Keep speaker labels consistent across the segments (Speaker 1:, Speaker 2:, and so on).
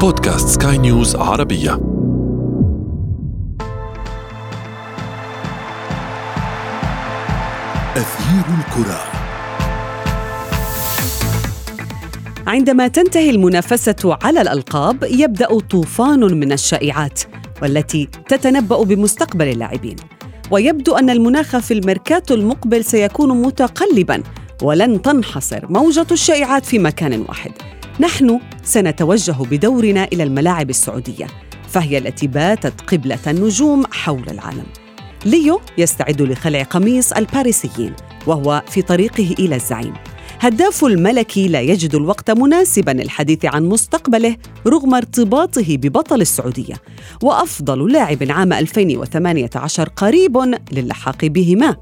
Speaker 1: بودكاست سكاي نيوز عربية.
Speaker 2: أثير الكرة.
Speaker 3: عندما تنتهي المنافسة على الألقاب يبدأ طوفان من الشائعات والتي تتنبأ بمستقبل اللاعبين. ويبدو أن المناخ في الميركاتو المقبل سيكون متقلبا ولن تنحصر موجة الشائعات في مكان واحد. نحن سنتوجه بدورنا إلى الملاعب السعودية فهي التي باتت قبلة النجوم حول العالم. ليو يستعد لخلع قميص الباريسيين وهو في طريقه إلى الزعيم. هداف الملكي لا يجد الوقت مناسبا للحديث عن مستقبله رغم ارتباطه ببطل السعودية. وأفضل لاعب عام 2018 قريب للحاق بهما.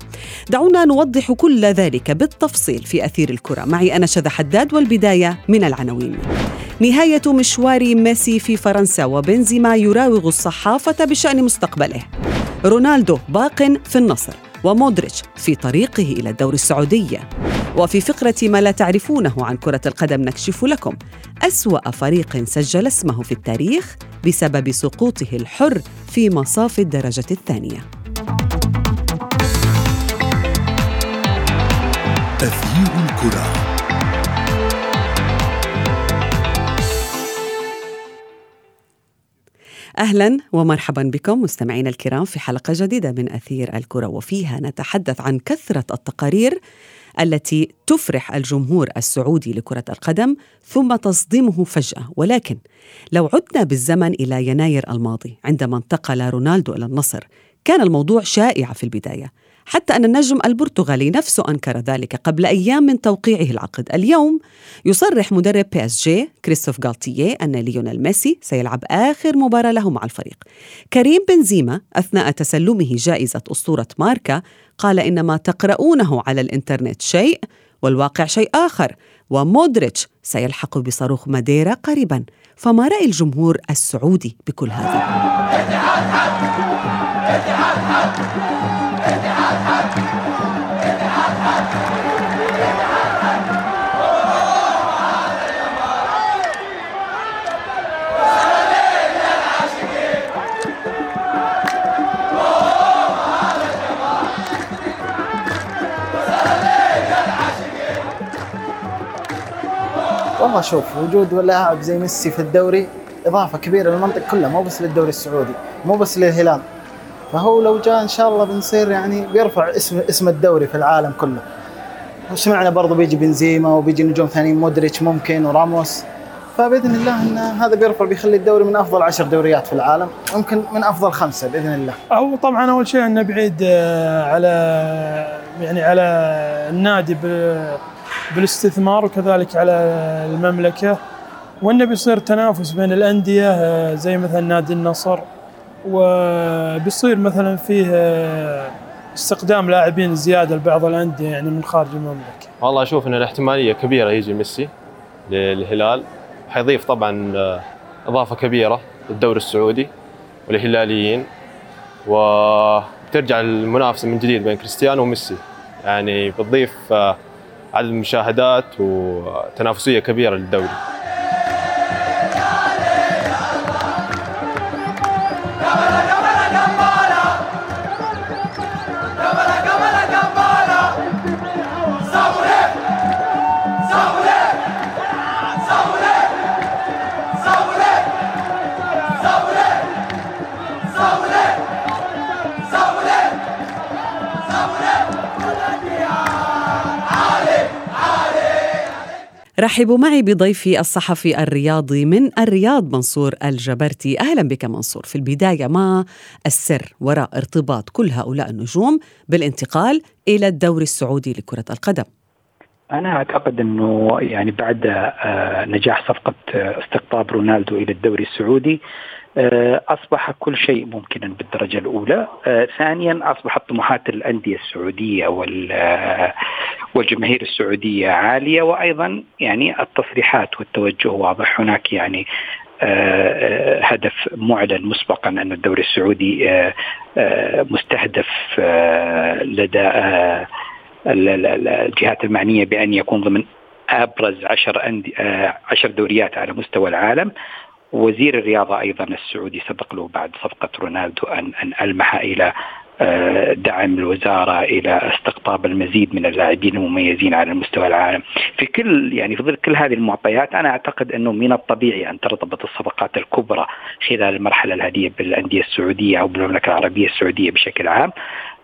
Speaker 3: دعونا نوضح كل ذلك بالتفصيل في أثير الكرة. معي أنا شذى حداد والبداية من العناوين. نهاية مشوار ميسي في فرنسا وبنزيما يراوغ الصحافة بشأن مستقبله. رونالدو باق في النصر. ومودريتش في طريقه إلى الدور السعودي. وفي فقرة ما لا تعرفونه عن كرة القدم نكشف لكم أسوأ فريق سجل اسمه في التاريخ بسبب سقوطه الحر في مصاف الدرجة الثانية.
Speaker 2: أثير الكرة.
Speaker 3: أهلا ومرحبا بكم مستمعينا الكرام في حلقة جديدة من أثير الكرة وفيها نتحدث عن كثرة التقارير التي تفرح الجمهور السعودي لكرة القدم ثم تصدمه فجأة. ولكن لو عدنا بالزمن إلى يناير الماضي عندما انتقل رونالدو إلى النصر كان الموضوع شائع في البداية. حتى أن النجم البرتغالي نفسه أنكر ذلك قبل أيام من توقيعه العقد. اليوم يصرح مدرب بي إس جي كريستوف غالتييه أن ليونيل ميسي سيلعب آخر مباراة له مع الفريق. كريم بنزيما أثناء تسلمه جائزة أسطورة ماركا قال إن ما تقرؤونه على الإنترنت شيء والواقع شيء آخر ومودريتش سيلحق بصاروخ ماديرا قريبا. فما رأي الجمهور السعودي بكل هذا؟ اتحاد حق اتحاد حق
Speaker 4: والله شوف وجود لاعب زي ميسي في الدوري إضافة كبيرة للمنطقه كلها مو بس للدوري السعودي مو بس للهلال. فهو لو جاء إن شاء الله بنصير يعني بيرفع اسم اسم الدوري في العالم كله. وسمعنا برضه بيجي بنزيما وبيجي نجوم ثانيين مودريتش ممكن وراموس. فبإذن الله إن هذا بيرفع بيخلي الدوري من أفضل عشر دوريات في العالم ممكن من أفضل خمسة بإذن الله.
Speaker 5: هو طبعا أول شيء انه بعيد آه، على يعني على النادي بالاستثمار وكذلك على المملكة. وانه بيصير تنافس بين الأندية آه، زي مثلا نادي النصر وبيصير مثلا فيه آه، استقدام لاعبين زيادة لبعض الأندية يعني من خارج المملكة.
Speaker 6: والله أشوف إن الاحتمالية كبيرة يجي ميسي للهلال. حيضيف طبعا آه، إضافة كبيرة للدوري السعودي والهلاليين وترجع المنافسة من جديد بين كريستيانو وميسي. يعني بتضيف عدد المشاهدات وتنافسية كبيرة للدوري.
Speaker 3: رحبوا معي بضيفي الصحفي الرياضي من الرياض منصور الجبرتي. أهلا بك منصور. في البداية ما السر وراء ارتباط كل هؤلاء النجوم بالانتقال إلى الدوري السعودي لكرة القدم.
Speaker 7: أنا أعتقد أنه يعني بعد آه، نجاح صفقة آه، استقطاب رونالدو إلى الدوري السعودي آه، أصبح كل شيء ممكنا بالدرجة الأولى، ثانيا أصبحت طموحات الأندية السعودية آه، والجماهير السعودية عالية وأيضا يعني التصريحات والتوجه واضح. هناك يعني هدف معلن مسبقا أن الدوري السعودي مستهدف لدى الجهات المعنية بأن يكون ضمن أبرز عشر عشر دوريات على مستوى العالم. وزير الرياضة أيضا السعودي سبق له بعد صفقة رونالدو أن, أن ألمح إلى آه، دعم الوزارة إلى استقطاب المزيد من اللاعبين المميزين على مستوى العالم. في كل يعني في ظل كل هذه المعطيات أنا أعتقد أنه من الطبيعي أن ترتبط الصفقات الكبرى خلال المرحلة الهادية بالأندية السعودية أو بالمملكة العربية السعودية بشكل عام.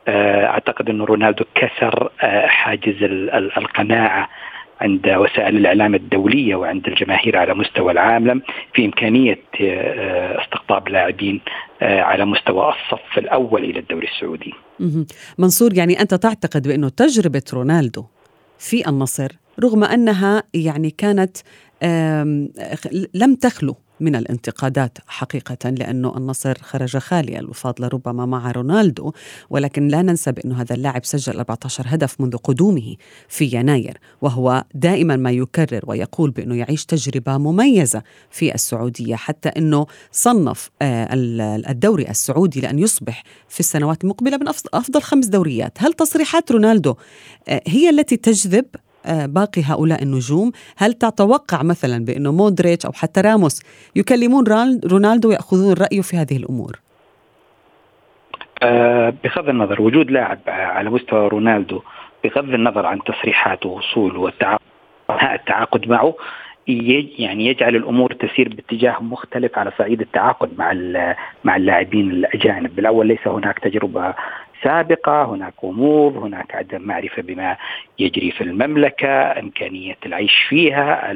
Speaker 7: أعتقد انه رونالدو كسر آه، حاجز القناعة عند وسائل الإعلام الدولية وعند الجماهير على مستوى العالم في إمكانية آه، استقطاب لاعبين آه، على مستوى الصف الأول إلى الدوري السعودي.
Speaker 3: منصور يعني أنت تعتقد بأنه تجربة رونالدو في النصر رغم أنها يعني كانت لم تخلو من الانتقادات حقيقة لأنه النصر خرج خاليا الفاضل ربما مع رونالدو ولكن لا ننسى بأنه هذا اللاعب سجل 14 هدف منذ قدومه في يناير وهو دائما ما يكرر ويقول بأنه يعيش تجربة مميزة في السعودية حتى أنه صنف آه، الدوري السعودي لأن يصبح في السنوات المقبلة من أفضل خمس دوريات. هل تصريحات رونالدو آه، هي التي تجذب باقي هؤلاء النجوم. هل تتوقع مثلا بأنه مودريتش أو حتى راموس يكلمون رونالدو ويأخذون رأيه في هذه الأمور؟
Speaker 7: آه، بغض النظر وجود لاعب على مستوى رونالدو بغض النظر عن تصريحاته وصوله والتعاقد التعاقد معه يعني يجعل الأمور تسير باتجاه مختلف على صعيد التعاقد مع مع اللاعبين الأجانب، بالأول ليس هناك تجربة سابقة هناك أمور هناك عدم معرفة بما يجري في المملكة إمكانية العيش فيها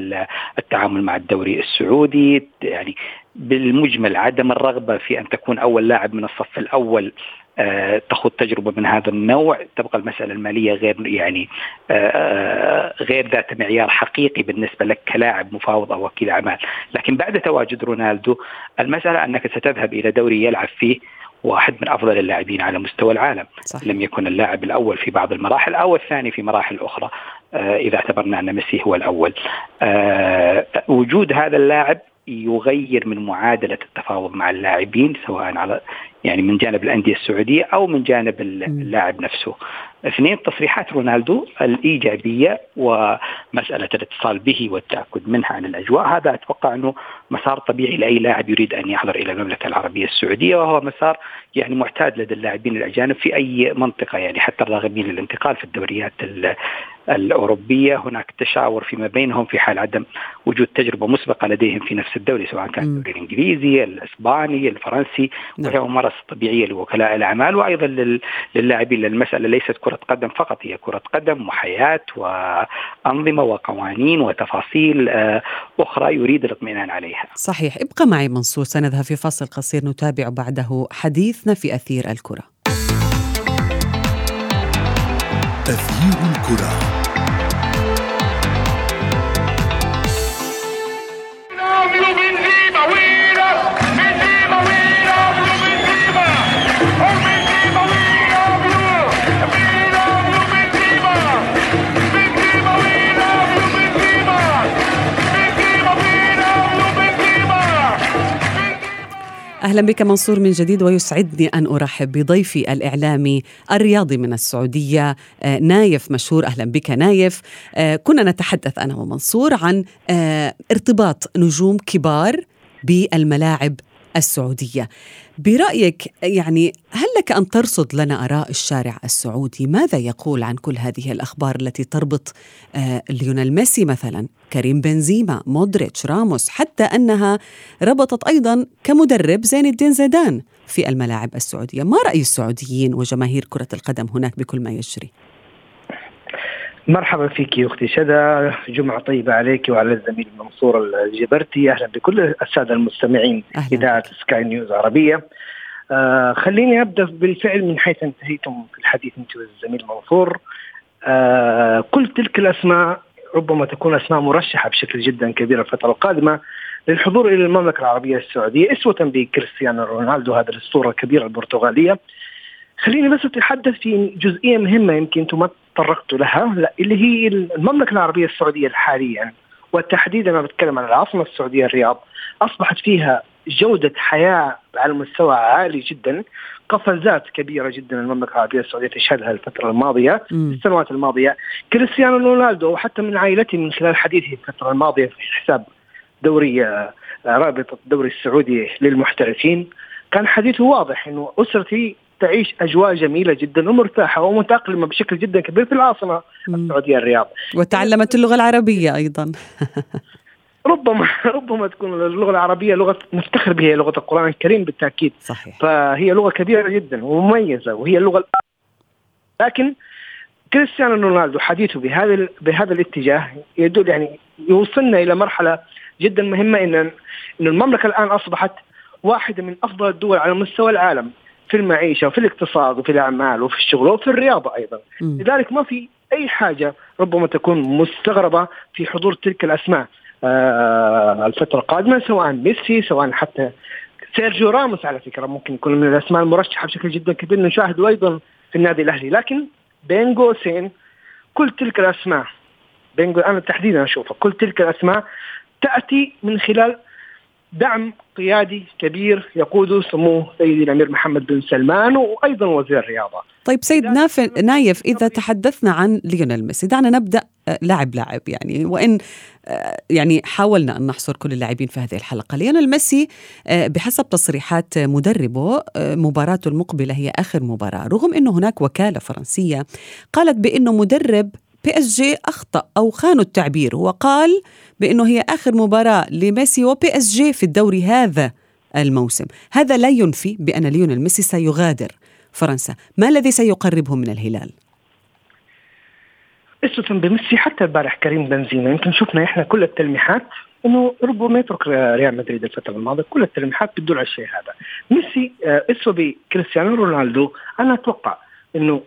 Speaker 7: التعامل مع الدوري السعودي. يعني بالمجمل عدم الرغبة في أن تكون أول لاعب من الصف الأول آه تخوض تجربة من هذا النوع. تبقى المسألة المالية غير يعني آه غير ذات معيار حقيقي بالنسبة لك كلاعب مفاوض أو وكيل أعمال. لكن بعد تواجد رونالدو المسألة أنك ستذهب إلى دوري يلعب فيه واحد من أفضل اللاعبين على مستوى العالم صح. لم يكن اللاعب الأول في بعض المراحل أو الثاني في مراحل أخرى آه إذا اعتبرنا أن ميسي هو الأول آه وجود هذا اللاعب يغير من معادلة التفاوض مع اللاعبين سواء على يعني من جانب الأندية السعودية أو من جانب اللاعب نفسه. اثنين تصريحات رونالدو الإيجابية ومسألة الاتصال به والتأكد منها عن الأجواء. هذا أتوقع أنه مسار طبيعي لأي لاعب يريد أن يحضر إلى المملكة العربية السعودية وهو مسار يعني معتاد لدى اللاعبين الأجانب في أي منطقة يعني حتى الراغبين للانتقال في الدوريات الأوروبية. هناك تشاور فيما بينهم في حال عدم وجود تجربة مسبقة لديهم في نفس الدوري سواء كان الدوري الإنجليزي الإسباني الفرنسي. نعم. وهي ممارسة طبيعية لوكلاء الأعمال وأيضا للاعبين. المسألة ليست كرة قدم فقط هي كرة قدم وحياة وأنظمة وقوانين وتفاصيل آه، أخرى يريد الاطمئنان عليها.
Speaker 3: صحيح. ابقى معي منصور سنذهب في فاصل قصير نتابع بعده حديثنا في أثير الكرة.
Speaker 2: تغيير الكرة.
Speaker 3: أهلا بك منصور من جديد ويسعدني أن أرحب بضيفي الإعلامي الرياضي من السعودية آه، نايف مشهور. أهلا بك نايف. آه، كنا نتحدث أنا ومنصور عن آه، ارتباط نجوم كبار بالملاعب السعودية. برأيك يعني هل لك أن ترصد لنا آراء الشارع السعودي؟ ماذا يقول عن كل هذه الأخبار التي تربط آه ليونيل ميسي مثلا كريم بنزيما مودريتش راموس حتى أنها ربطت أيضا كمدرب زين الدين زيدان في الملاعب السعودية؟ ما رأي السعوديين وجماهير كرة القدم هناك بكل ما يجري
Speaker 8: مرحبا فيك يا أختي شذا جمعة طيبة عليك وعلى الزميل منصور الجبرتي. أهلا بكل السادة المستمعين إذاعة سكاي نيوز عربية. آه خليني أبدأ بالفعل من حيث انتهيتم في الحديث أنت والزميل منصور. آه كل تلك الأسماء ربما تكون أسماء مرشحة بشكل جدا كبير الفترة القادمة للحضور إلى المملكة العربية السعودية إسوة بكريستيانو رونالدو هذا الأسطورة الكبيرة البرتغالية. خليني بس أتحدث في جزئية مهمة يمكن أنتم ما تطرقتوا لها لا اللي هي المملكة العربية السعودية حاليا والتحديد أنا بتكلم عن العاصمة السعودية الرياض أصبحت فيها جودة حياة على مستوى عالي جدا قفزات كبيرة جدا المملكة العربية السعودية تشهدها الفترة الماضية في السنوات الماضية. كريستيانو رونالدو وحتى من عائلته من خلال حديثه الفترة الماضية في حساب دوري رابطه الدوري السعودي للمحترفين كان حديثه واضح إنه أسرتي تعيش أجواء جميلة جدا ومرتاحة ومتأقلمة بشكل جدا كبير في العاصمة السعودية الرياض.
Speaker 3: وتعلمت اللغة العربية أيضا.
Speaker 8: ربما ربما تكون اللغة العربية لغة نفتخر بها لغة القرآن الكريم بالتأكيد.
Speaker 3: صحيح.
Speaker 8: فهي لغة كبيرة جدا ومميزة وهي اللغة لكن كريستيانو رونالدو حديثه بهذا بهذا الاتجاه يدل يعني يوصلنا إلى مرحلة جدا مهمة ان إن المملكة الآن أصبحت واحدة من أفضل الدول على مستوى العالم في المعيشة وفي الاقتصاد وفي الأعمال وفي الشغل وفي الرياضة أيضا. م. لذلك ما في أي حاجة ربما تكون مستغربة في حضور تلك الأسماء. آه الفترة القادمة سواء ميسي سواء حتى سيرجيو راموس على فكرة. ممكن يكون من الأسماء المرشحة بشكل جدا كبير نشاهده أيضا في النادي الأهلي. لكن بين قوسين كل تلك الأسماء بين أنا تحديدا أشوفها كل تلك الأسماء تأتي من خلال دعم قيادي كبير يقوده سموه سيدي الأمير محمد بن سلمان وأيضا وزير الرياضة.
Speaker 3: طيب سيد ناف نايف إذا تحدثنا عن ليونيل ميسي دعنا نبدأ آه، لاعب لاعب يعني وإن آه، يعني حاولنا أن نحصر كل اللاعبين في هذه الحلقة ليونيل ميسي آه، بحسب تصريحات مدربه مباراته المقبلة هي آخر مباراة رغم إنه هناك وكالة فرنسية قالت بأنه مدرب PSG أخطأ أو خانه التعبير وقال بأنه هي آخر مباراة لميسي و PSG في الدوري هذا الموسم. هذا لا ينفي بأن ليونيل ميسي سيغادر فرنسا. ما الذي سيقربه من الهلال؟
Speaker 8: قصة بميسي حتى البارح كريم بنزيما. يمكن شفنا إحنا كل التلميحات إنه ربما يترك ريال مدريد الفترة الماضية. كل التلميحات بتدل على الشيء هذا. ميسي آه، بكريستيانو رونالدو. أنا أتوقع إنه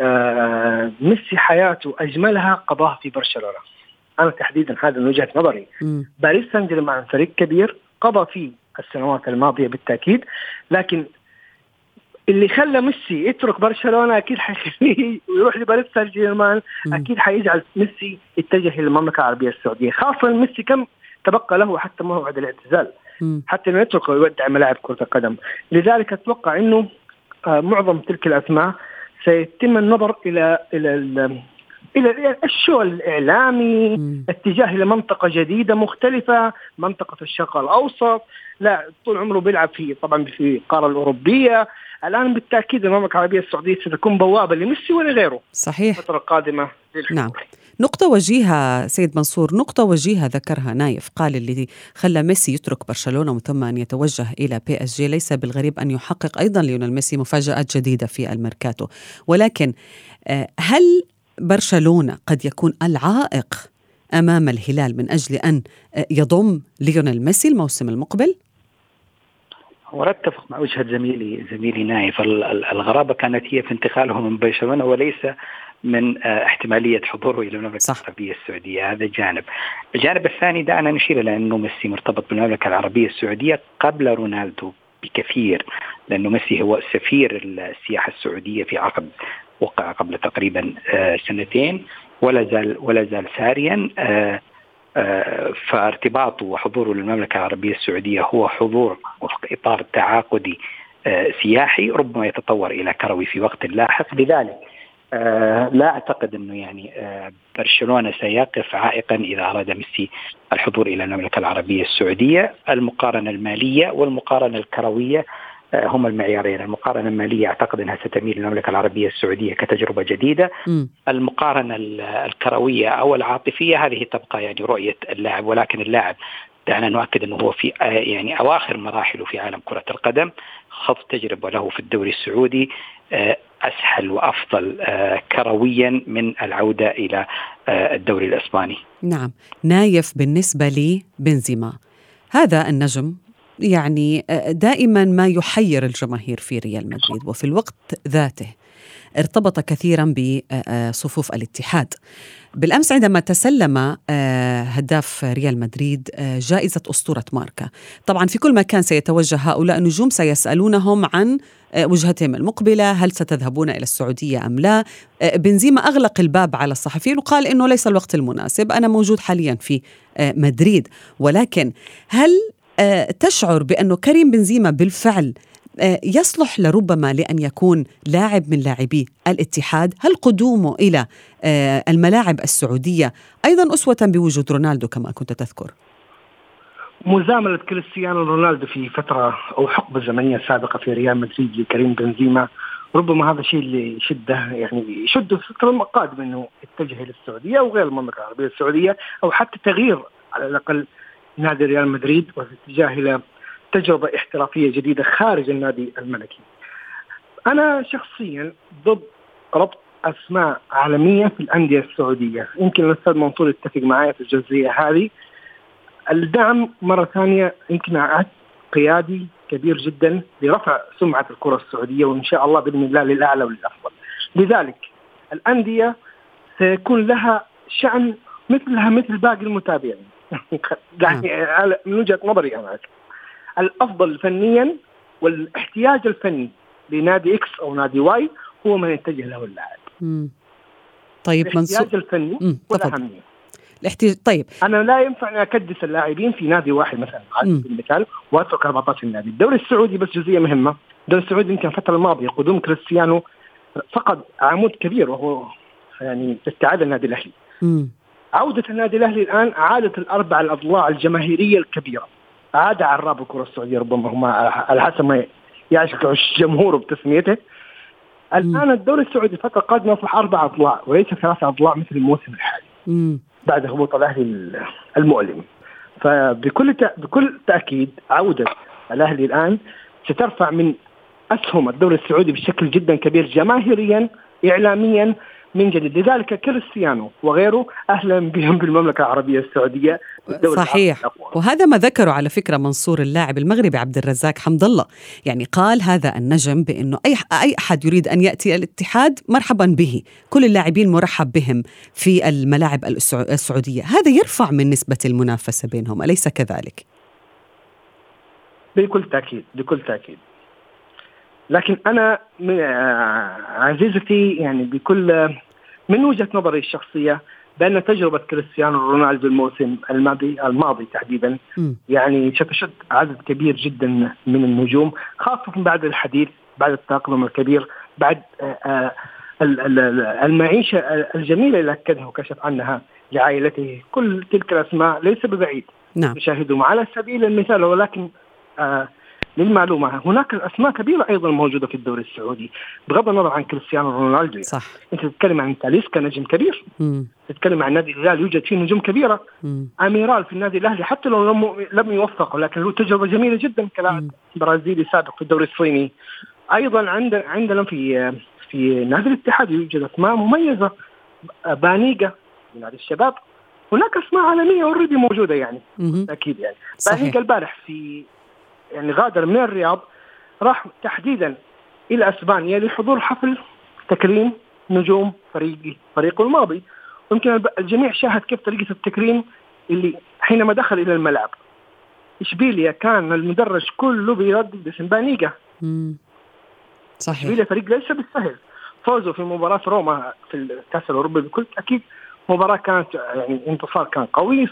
Speaker 8: آه ميسي حياته أجملها قضاها في برشلونة. أنا تحديدا هذا من وجهة نظري. باريس سان جيرمان فريق كبير قضى فيه السنوات الماضية بالتأكيد لكن اللي خلى ميسي يترك برشلونة أكيد حيخليه ويروح لباريس سان جيرمان أكيد حيجعل ميسي يتجه للمملكه العربية السعودية خاصة ميسي كم تبقى له حتى موعد الاعتزال حتى انه يترك ويودع ملاعب كرة القدم. لذلك أتوقع إنه آه، معظم تلك الأسماء سيتم النظر إلى إلى إلى الشو الإعلامي. اتجاه إلى منطقة جديدة مختلفة منطقة الشرق الأوسط. لا طول عمره بيلعب في طبعا في القارة الأوروبية. الآن بالتأكيد المملكة العربية السعودية ستكون بوابة لميسي ولغيره
Speaker 3: صحيح.
Speaker 8: الفترة القادمة
Speaker 3: نعم. نقطة وجيهة سيد منصور نقطة وجيهة ذكرها نايف قال اللي خلى ميسي يترك برشلونة ثم أن يتوجه إلى PSG. ليس بالغريب أن يحقق أيضا ليونيل ميسي مفاجآت جديدة في الميركاتو. ولكن آه، هل برشلونة قد يكون العائق أمام الهلال من أجل أن آه، يضم ليونيل ميسي الموسم المقبل؟
Speaker 7: واتفق مع وجهة زميلي زميلي نايف الغرابة كانت هي في انتقاله من برشلونة وليس من آه، احتمالية حضوره إلى المملكة العربية السعودية هذا جانب. الجانب الثاني دعنا نشير إلى انه ميسي مرتبط بالمملكة العربية السعودية قبل رونالدو بكثير لأنه ميسي هو سفير السياحة السعودية في عقد وقع قبل تقريبا آه، سنتين ولا زال ولا زال ساريا آه، فارتباطه وحضوره للمملكة العربية السعودية هو حضور في إطار تعاقدي سياحي ربما يتطور إلى كروي في وقت لاحق. لذلك آه لا أعتقد أنه يعني آه برشلونة سيقف عائقا إذا أراد ميسي الحضور إلى المملكة العربية السعودية، المقارنة المالية والمقارنة الكروية آه هما المعيارين، المقارنة المالية أعتقد أنها ستميل للمملكه العربية السعودية كتجربة جديدة، م. المقارنة الكروية أو العاطفية هذه تبقى يعني رؤية اللاعب ولكن اللاعب دعنا نؤكد أنه هو في آه، يعني أواخر مراحله في عالم كرة القدم خض تجربة له في الدوري السعودي آه، أسهل وأفضل آه، كرويا من العودة إلى الدوري الإسباني.
Speaker 3: نعم، نايف بالنسبة لي بنزيما هذا النجم يعني دائما ما يحير الجماهير في ريال مدريد وفي الوقت ذاته ارتبط كثيرا بصفوف الاتحاد. بالأمس عندما تسلم آه، هداف ريال مدريد آه، جائزة أسطورة ماركا. طبعا في كل مكان سيتوجه هؤلاء النجوم سيسألونهم عن آه، وجهتهم المقبلة هل ستذهبون إلى السعودية أم لا؟ بنزيما أغلق الباب على الصحفيين وقال إنه ليس الوقت المناسب أنا موجود حاليا في مدريد. ولكن هل تشعر بانه كريم بنزيما بالفعل آه، يصلح لربما لأن يكون لاعب من لاعبي الاتحاد. هل قدومه إلى آه، الملاعب السعودية أيضا أسوة بوجود رونالدو كما كنت تذكر؟
Speaker 8: مزاملة كريستيانو رونالدو في فترة أو حقبة زمنية سابقة في ريال مدريد لكريم بنزيما ربما هذا الشيء اللي يشده يعني يشده في الفترة القادمه انه يتجه إلى السعودية أو غير المملكة العربية السعودية أو حتى تغيير على الأقل نادي ريال مدريد والاتجاه إلى تجربة احترافية جديدة خارج النادي الملكي. أنا شخصيا ضد ربط أسماء عالمية في الأندية السعودية، يمكن الأستاذ منصور يتفق معي في الجزئية هذه. الدعم مرة ثانية يمكن عد قيادي كبير جدا لرفع سمعة الكرة السعودية وإن شاء الله بإذن الله للأعلى وللأفضل. لذلك الأندية سيكون لها شأن مثلها مثل باقي المتابعين. يعني من وجهة نظري أنا. الأفضل فنيا والاحتياج الفني لنادي X أو نادي Y هو من يتجه له اللاعب.
Speaker 3: طيب
Speaker 8: منصور الاحتياج الفني والاهميه.
Speaker 3: الاحتياج طيب.
Speaker 8: أنا لا ينفع أن أكدس اللاعبين في نادي واحد مثلا على سبيل المثال وأترك 14 نادي، الدوري السعودي بس جزئية مهمة، الدوري السعودي يمكن الفترة الماضية قدوم كريستيانو فقد عمود كبير وهو يعني استعاد النادي الأهلي. عودة النادي الأهلي الآن عادت الاربع الأضلاع الجماهيرية الكبيرة. عاد عراب الكرة السعودية ربما هم على حسب ما يعشق الجمهور بتسميته. الآن الدوري السعودي الفترة القادمه يصبح أربع أضلاع وليس ثلاث أضلاع مثل الموسم الحالي.
Speaker 3: مم.
Speaker 8: بعد هبوط الأهلي المؤلم. فبكل بكل تأكيد عودة الأهلي الآن سترفع من أسهم الدوري السعودي بشكل جدا كبير جماهيريا اعلاميا من جديد. لذلك كريستيانو وغيره أهلا بهم بالمملكة العربية السعودية.
Speaker 3: صحيح. وهذا ما ذكره على فكرة منصور اللاعب المغربي عبد الرزاق حمد الله يعني قال هذا النجم بأنه أي أي أحد يريد أن يأتي الاتحاد مرحبا به. كل اللاعبين مرحب بهم في الملاعب السعودية. هذا يرفع من نسبة المنافسة بينهم. أليس كذلك؟
Speaker 8: بكل تأكيد بكل تأكيد. لكن أنا عزيزتي يعني بكل من وجهة نظري الشخصية بأن تجربة كريستيانو رونالدو الموسم الماضي الماضي تحديدا م. يعني ستشد عدد كبير جدا من النجوم خاصة بعد الحديث بعد التاقلم الكبير بعد المعيشة الجميلة اللي أكدها وكشف عنها لعائلته. كل تلك الأسماء ليس ببعيد.
Speaker 3: نعم.
Speaker 8: نشاهدهم على سبيل المثال ولكن للمعلومة. هناك أسماء كبيرة أيضا موجودة في الدوري السعودي. بغض النظر عن كريستيانو رونالدو.
Speaker 3: صح.
Speaker 8: أنت تتكلم عن تاليسكا نجم كبير.
Speaker 3: مم.
Speaker 8: تتكلم عن نادي الهلال يوجد فيه نجوم كبيرة.
Speaker 3: مم.
Speaker 8: أميرال في النادي الأهلي حتى لو لم لم يوفق ولكن له تجربة جميلة جدا كلاعب برازيلي سابق في الدوري الصيني. أيضا عند عندنا في في نادي الاتحاد يوجد أسماء مميزة. بانيجا في نادي الشباب. هناك أسماء عالمية already موجودة يعني. أكيد يعني.
Speaker 3: صحيح.
Speaker 8: البارح في يعني غادر من الرياض راح تحديدا إلى أسبانيا لحضور حفل تكريم نجوم فريق فريقه الماضي. يمكن الجميع شاهد كيف طريقة التكريم اللي حينما دخل إلى الملعب. إشبيليا كان المدرج كله بيردد باسم بانيجا.
Speaker 3: صحيح.
Speaker 8: إشبيليا فريق ليس بالسهل. فوزوا في مباراة روما في الكأس الأوروبي بكل تأكيد. مباراة كانت يعني انتصار كان قوي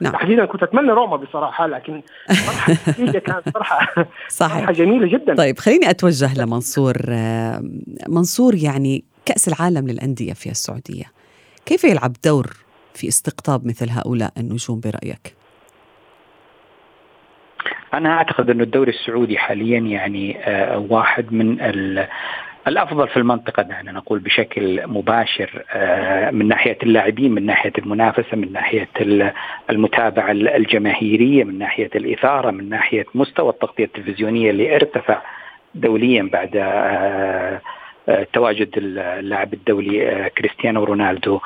Speaker 3: نعم.
Speaker 8: تحديدا كنت أتمنى روما بصراحة لكن فرحة كانت فرحة
Speaker 3: صحيح
Speaker 8: فرحة جميلة جدا
Speaker 3: طيب خليني أتوجه لمنصور منصور يعني كأس العالم للأندية في السعودية كيف يلعب دور في استقطاب مثل هؤلاء النجوم برأيك؟
Speaker 7: أنا أعتقد انه الدوري السعودي حاليا يعني واحد من الأفضل في المنطقة دعنا نقول بشكل مباشر من ناحية اللاعبين من ناحية المنافسة من ناحية المتابعة الجماهيرية من ناحية الإثارة من ناحية مستوى التغطية التلفزيونية اللي ارتفع دوليا بعد تواجد اللاعب الدولي كريستيانو رونالدو.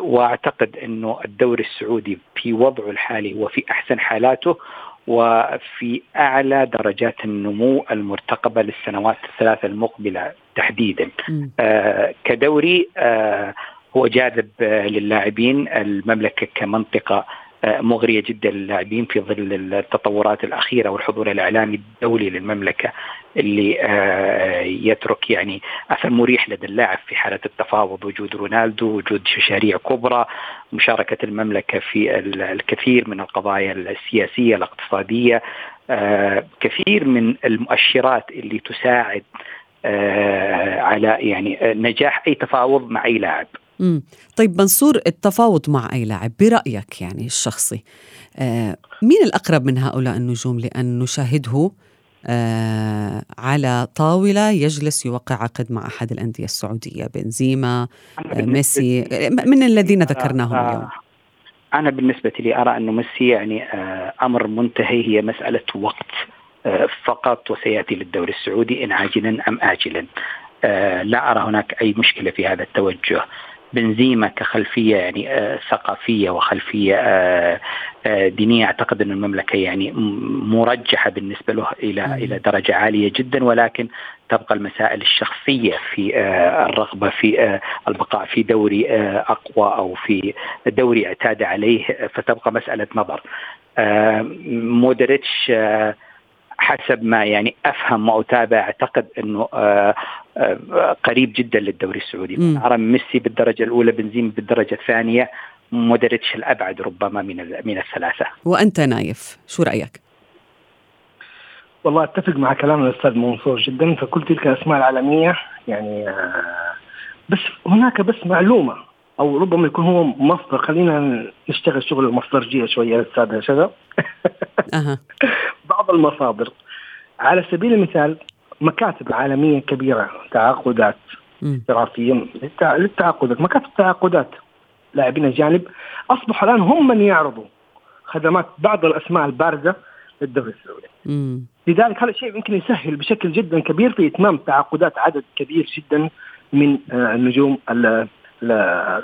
Speaker 7: وأعتقد إنه الدوري السعودي في وضعه الحالي وفي أحسن حالاته وفي أعلى درجات النمو المرتقبة للسنوات الثلاثة المقبلة تحديدا. آه كدوري آه هو جاذب آه للاعبين المملكة كمنطقة مغرية جدا للاعبين في ظل التطورات الأخيرة والحضور الإعلامي الدولي للمملكة اللي يترك يعني أثر مريح لدى اللاعب في حالة التفاوض. وجود رونالدو وجود مشاريع كبرى مشاركة المملكة في الكثير من القضايا السياسية الاقتصادية كثير من المؤشرات اللي تساعد على يعني نجاح أي تفاوض مع أي لاعب.
Speaker 3: مم. طيب منصور التفاوض مع أي لاعب برأيك يعني الشخصي آه مين الأقرب من هؤلاء النجوم لأن نشاهده آه على طاولة يجلس يوقع عقد مع أحد الأندية السعودية بنزيما آه ميسي من الذين ذكرناهم آه اليوم؟
Speaker 7: أنا بالنسبة لي أرى أنه ميسي يعني آه أمر منتهي هي مسألة وقت آه فقط وسيأتي للدوري السعودي إن عاجلا أم آجلا. آه لا أرى هناك أي مشكلة في هذا التوجه. بنزيما كخلفية يعني آه ثقافية وخلفية آه آه دينية أعتقد أن المملكة يعني مرجحة بالنسبة له إلى إلى درجة عالية جدا ولكن تبقى المسائل الشخصية في الرغبة في البقاء في دوري أقوى أو في دوري اعتاد عليه فتبقى مسألة نظر. مودريتش حسب ما يعني أفهم وأتابع أعتقد أنه قريب جدا للدوري السعودي. أرى ميسي بالدرجة الأولى بنزيما بالدرجة الثانية مودريتش الأبعد ربما من من الثلاثة.
Speaker 3: وأنت نايف شو رأيك؟
Speaker 8: والله أتفق مع كلام الأستاذ منصور جدا فكل تلك الأسماء العالمية يعني آه بس هناك بس معلومة أو ربما يكون هو مصدر. خلينا نشتغل شغل المصدرجيه شوية أستاذ شذا.
Speaker 3: أه.
Speaker 8: بعض المصادر. على سبيل المثال مكاتب عالمية كبيرة تعاقدات احترافيه للتعاقدات مكاتب تعاقدات لاعبين اجانب أصبحوا الآن هم من يعرضوا خدمات بعض الأسماء البارزه للدوري السعودي. لذلك هذا الشيء يمكن يسهل بشكل جدا كبير في إتمام تعاقدات عدد كبير جدا من النجوم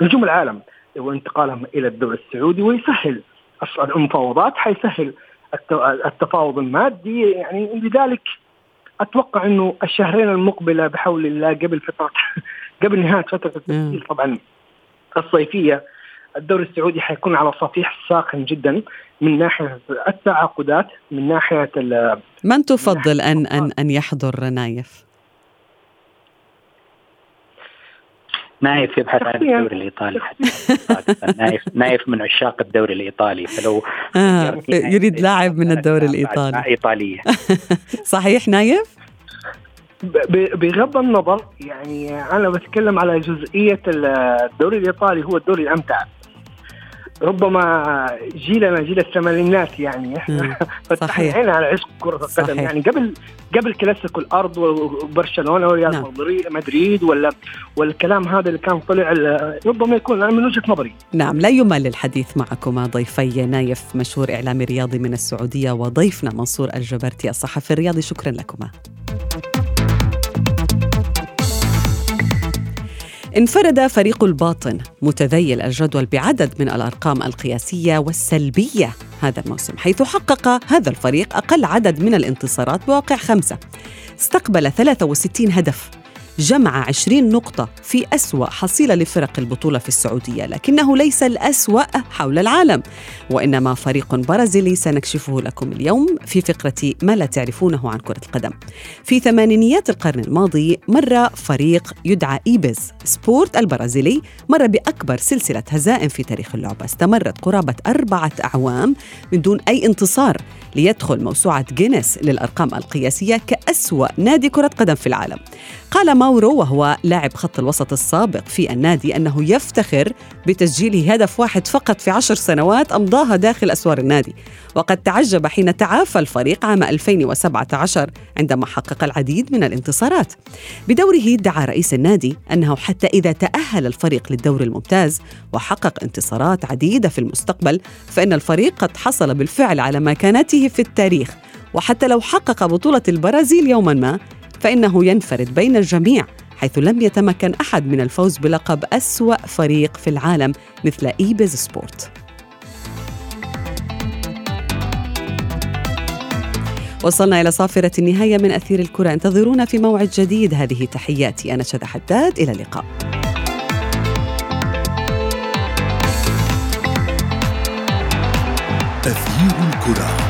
Speaker 8: نجوم العالم وانتقالهم إلى الدوري السعودي ويسهل المفاوضات حيسهل التفاوض المادي يعني لذلك أتوقع إنه الشهرين المقبلة بحول الله قبل فتره قبل نهاية فترة التسجيل طبعا الصيفية الدوري السعودي حيكون على صفيح ساخن جدا من ناحية التعاقدات من ناحية
Speaker 3: من تفضل ان ان أن يحضر نايف؟
Speaker 7: نايف يبحث عن الدوري الإيطالي نايف نايف من عشاق الدوري الإيطالي. فلو
Speaker 3: آه يريد لاعب من الدوري الإيطالي.
Speaker 7: إيطالية.
Speaker 3: صحيح نايف؟
Speaker 8: بغض النظر يعني أنا بتكلم على جزئية الدوري الإيطالي هو الدوري الأمتع. ربما جيلنا جيل الثمانينات يعني. إحنا فتحنا على عشق كرة القدم. يعني قبل قبل كلاسيكو الأرض وبرشلونة وريال نعم. مدريد ولا والكلام هذا اللي كان طلع ربما يكون من وجهة نظري.
Speaker 3: نعم لا يمل الحديث معكما ضيفي نايف مشهور إعلامي رياضي من السعودية وضيفنا منصور الجبرتي الصحفي الرياضي. شكرا لكما. انفرد فريق الباطن متذيل الجدول بعدد من الأرقام القياسية والسلبية هذا الموسم حيث حقق هذا الفريق أقل عدد من الانتصارات بواقع خمسة. استقبل 63 هدف. جمع 20 نقطة في أسوأ حصيلة لفرق البطولة في السعودية لكنه ليس الأسوأ حول العالم. وإنما فريق برازيلي سنكشفه لكم اليوم في فقرة ما لا تعرفونه عن كرة القدم. في ثمانينيات القرن الماضي مر فريق يدعى إيبز سبورت البرازيلي مر بأكبر سلسلة هزائم في تاريخ اللعبة. استمرت قرابة أربعة أعوام من دون أي انتصار ليدخل موسوعة جينيس للأرقام القياسية كأسوأ نادي كرة قدم في العالم. قال ماورو وهو لاعب خط الوسط السابق في النادي أنه يفتخر بتسجيل هدف واحد فقط في عشر سنوات أمضاها داخل أسوار النادي. وقد تعجب حين تعافى الفريق عام 2017 عندما حقق العديد من الانتصارات. بدوره ادعى رئيس النادي أنه حتى إذا تأهل الفريق للدور الممتاز وحقق انتصارات عديدة في المستقبل فإن الفريق قد حصل بالفعل على مكانته في التاريخ. وحتى لو حقق بطولة البرازيل يوما ما فإنه ينفرد بين الجميع حيث لم يتمكن أحد من الفوز بلقب أسوأ فريق في العالم مثل إيبز سبورت. وصلنا إلى صافرة النهاية من أثير الكرة. انتظرونا في موعد جديد. هذه تحياتي أنا شذى حداد. إلى اللقاء.
Speaker 2: أثير الكرة.